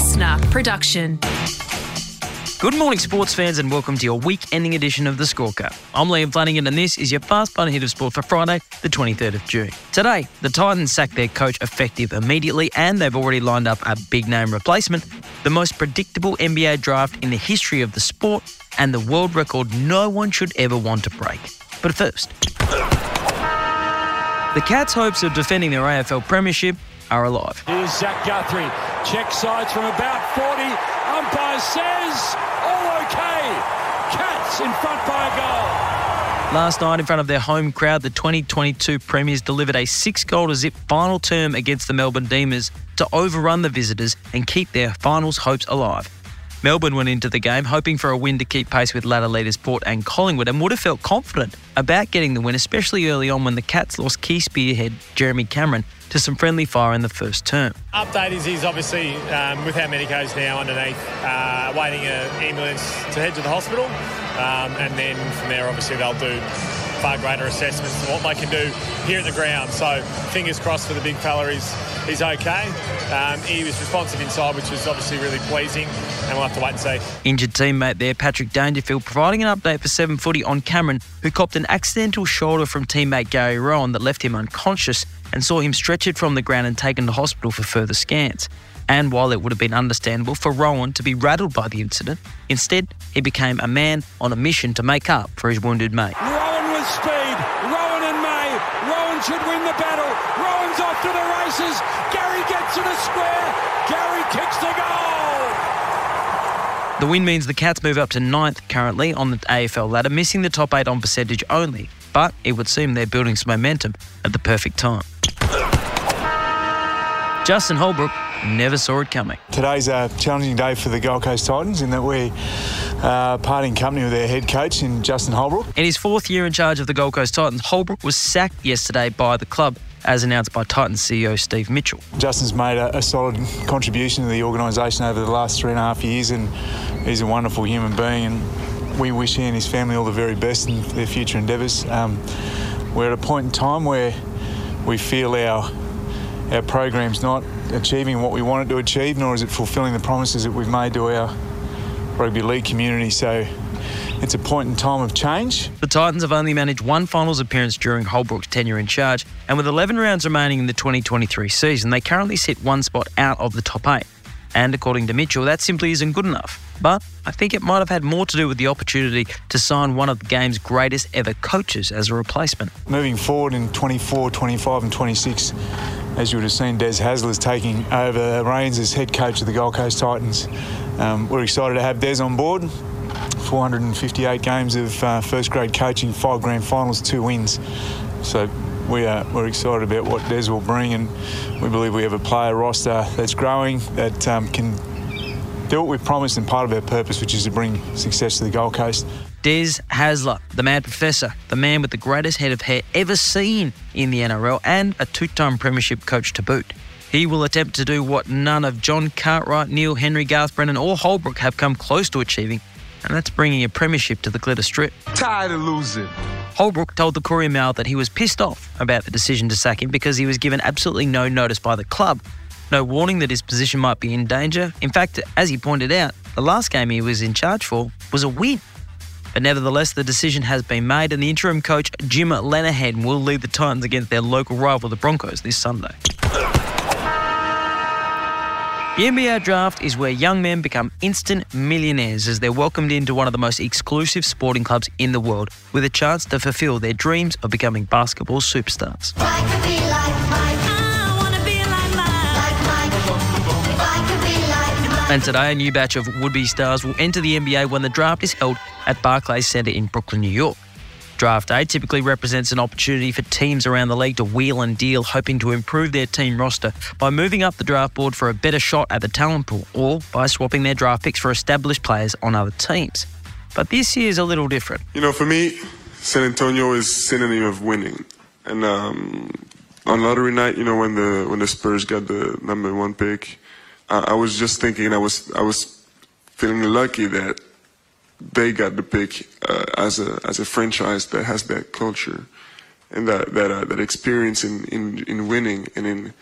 LiSTNR production. Good morning, sports fans, and welcome to your week ending edition of The Scorecard. I'm Liam Flanagan, and this is your fast fun hit of sport for Friday, the 23rd of June. Today, the Titans sacked their coach effective immediately, and they've already lined up a big name replacement, the most predictable NBA draft in the history of the sport, and the world record no one should ever want to break. But first, the Cats' hopes of defending their AFL Premiership are alive. Here's Zach Guthrie. Check sides from about 40. Umpire says all okay. Cats in front by a goal. Last night, in front of their home crowd, the 2022 Premiers delivered a six goal to zip final term against the Melbourne Demons to overrun the visitors and keep their finals hopes alive. Melbourne went into the game hoping for a win to keep pace with ladder leaders Port and Collingwood and would have felt confident about getting the win, especially early on when the Cats lost key spearhead Jeremy Cameron to some friendly fire in the first term. Update is he's obviously um, with our medicos now underneath, uh, waiting an ambulance to head to the hospital, um, and then from there obviously they'll do far greater assessments of what they can do here at the ground. So fingers crossed for the big fella, he's, he's okay. Um, he was responsive inside, which was obviously really pleasing, and we'll have to wait and see. Injured teammate there, Patrick Dangerfield, providing an update for 7 footy on Cameron, who copped an accidental shoulder from teammate Gary Rohan that left him unconscious and saw him stretchered from the ground and taken to hospital for further scans. And while it would have been understandable for Rohan to be rattled by the incident, instead he became a man on a mission to make up for his wounded mate. Rohan with speed. Rohan and May. Rohan should win the battle. Rohan's off to the races. Gary gets to the square. Gary kicks the goal. The win means the Cats move up to ninth currently on the AFL ladder, missing the top eight on percentage only. But it would seem they're building some momentum at the perfect time. Justin Holbrook never saw it coming. Today's a challenging day for the Gold Coast Titans in that we are parting company with their head coach in Justin Holbrook. In his fourth year in charge of the Gold Coast Titans, Holbrook was sacked yesterday by the club, as announced by Titans CEO Steve Mitchell. Justin's made a, a solid contribution to the organisation over the last three and a half years, and he's a wonderful human being. And we wish he and his family all the very best in their future endeavours. Um, we're at a point in time where we feel our our program's not achieving what we want it to achieve, nor is it fulfilling the promises that we've made to our rugby league community. So it's a point in time of change. The Titans have only managed one finals appearance during Holbrook's tenure in charge, and with 11 rounds remaining in the 2023 season, they currently sit one spot out of the top eight. And according to Mitchell, that simply isn't good enough. But I think it might have had more to do with the opportunity to sign one of the game's greatest ever coaches as a replacement. Moving forward in 24, 25, and 26, as you would have seen, Des Hasler is taking over reins as head coach of the Gold Coast Titans. Um, we're excited to have Des on board. 458 games of uh, first grade coaching, five grand finals, two wins. So we are we're excited about what Des will bring, and we believe we have a player roster that's growing that um, can do what we've promised and part of our purpose, which is to bring success to the Gold Coast. Des Hasler, the mad professor, the man with the greatest head of hair ever seen in the NRL, and a two time Premiership coach to boot. He will attempt to do what none of John Cartwright, Neil Henry, Garth Brennan, or Holbrook have come close to achieving, and that's bringing a Premiership to the Glitter Strip. Tired of losing. Holbrook told the Courier Mail that he was pissed off about the decision to sack him because he was given absolutely no notice by the club, no warning that his position might be in danger. In fact, as he pointed out, the last game he was in charge for was a win. But nevertheless, the decision has been made, and the interim coach, Jim Lenihan, will lead the Titans against their local rival, the Broncos, this Sunday. The NBA draft is where young men become instant millionaires as they're welcomed into one of the most exclusive sporting clubs in the world with a chance to fulfill their dreams of becoming basketball superstars. And today, a new batch of would-be stars will enter the NBA when the draft is held at Barclays Center in Brooklyn, New York. Draft day typically represents an opportunity for teams around the league to wheel and deal, hoping to improve their team roster by moving up the draft board for a better shot at the talent pool or by swapping their draft picks for established players on other teams. But this year is a little different. You know, for me, San Antonio is synonym of winning. And um, on lottery night, you know, when the when the Spurs got the number one pick, I, I was just thinking I was I was feeling lucky that they got the pick uh, as a as a franchise that has that culture and that that uh, that experience in, in in winning and in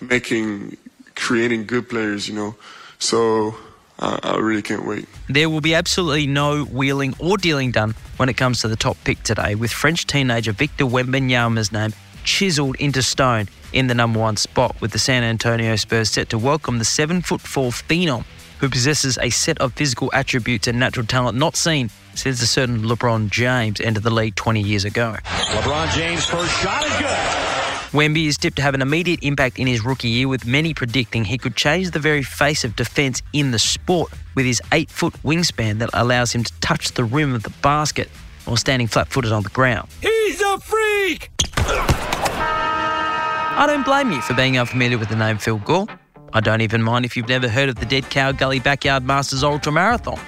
making creating good players. You know, So I, I really can't wait. There will be absolutely no wheeling or dealing done when it comes to the top pick today, with French teenager Victor Wembanyama's name chiselled into stone in the number one spot, with the San Antonio Spurs set to welcome the seven foot four phenom who possesses a set of physical attributes and natural talent not seen since a certain LeBron James entered the league 20 years ago. LeBron James' first shot is good. Wemby is tipped to have an immediate impact in his rookie year, with many predicting he could change the very face of defence in the sport with his eight foot wingspan that allows him to touch the rim of the basket while standing flat footed on the ground. He's a freak! I don't blame you for being unfamiliar with the name Phil Gore. I don't even mind if you've never heard of the Dead Cow Gully Backyard Masters Ultra Marathon.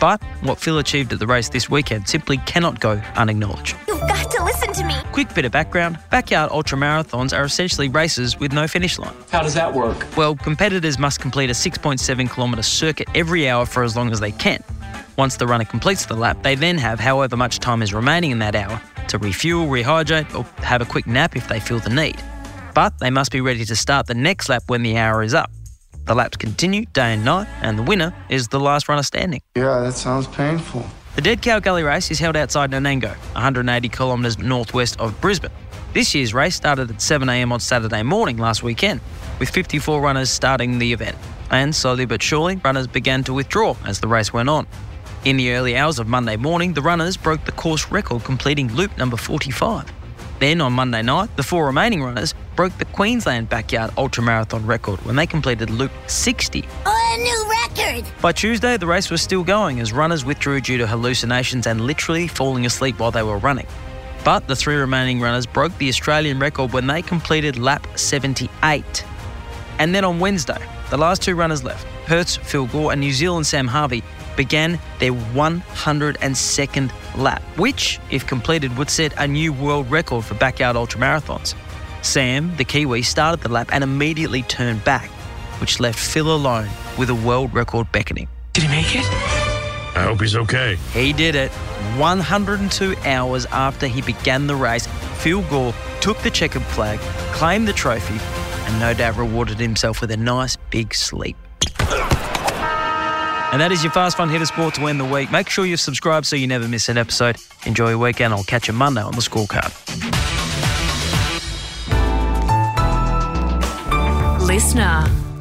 But what Phil achieved at the race this weekend simply cannot go unacknowledged. You've got to listen to me. Quick bit of background backyard ultra marathons are essentially races with no finish line. How does that work? Well, competitors must complete a 6.7 kilometre circuit every hour for as long as they can. Once the runner completes the lap, they then have however much time is remaining in that hour to refuel, rehydrate, or have a quick nap if they feel the need. But they must be ready to start the next lap when the hour is up. The laps continue day and night, and the winner is the last runner standing. Yeah, that sounds painful. The Dead Cow Gully race is held outside Nanango, 180 kilometres northwest of Brisbane. This year's race started at 7am on Saturday morning last weekend, with 54 runners starting the event. And slowly but surely, runners began to withdraw as the race went on. In the early hours of Monday morning, the runners broke the course record, completing loop number 45. Then on Monday night, the four remaining runners broke the Queensland Backyard Ultramarathon record when they completed loop 60. Oh, A new record. By Tuesday, the race was still going as runners withdrew due to hallucinations and literally falling asleep while they were running. But the three remaining runners broke the Australian record when they completed lap 78. And then on Wednesday, the last two runners left, Hertz, Phil Gore, and New Zealand Sam Harvey, began their 102nd lap, which, if completed, would set a new world record for backyard ultramarathons. Sam, the Kiwi, started the lap and immediately turned back, which left Phil alone with a world record beckoning. Did he make it? I hope he's okay. He did it. 102 hours after he began the race, Phil Gore took the checkered flag, claimed the trophy, and no doubt rewarded himself with a nice big sleep. And that is your Fast Fun Hitter Sport to end the week. Make sure you subscribe so you never miss an episode. Enjoy your weekend. I'll catch you Monday on the scorecard. LiSTNR.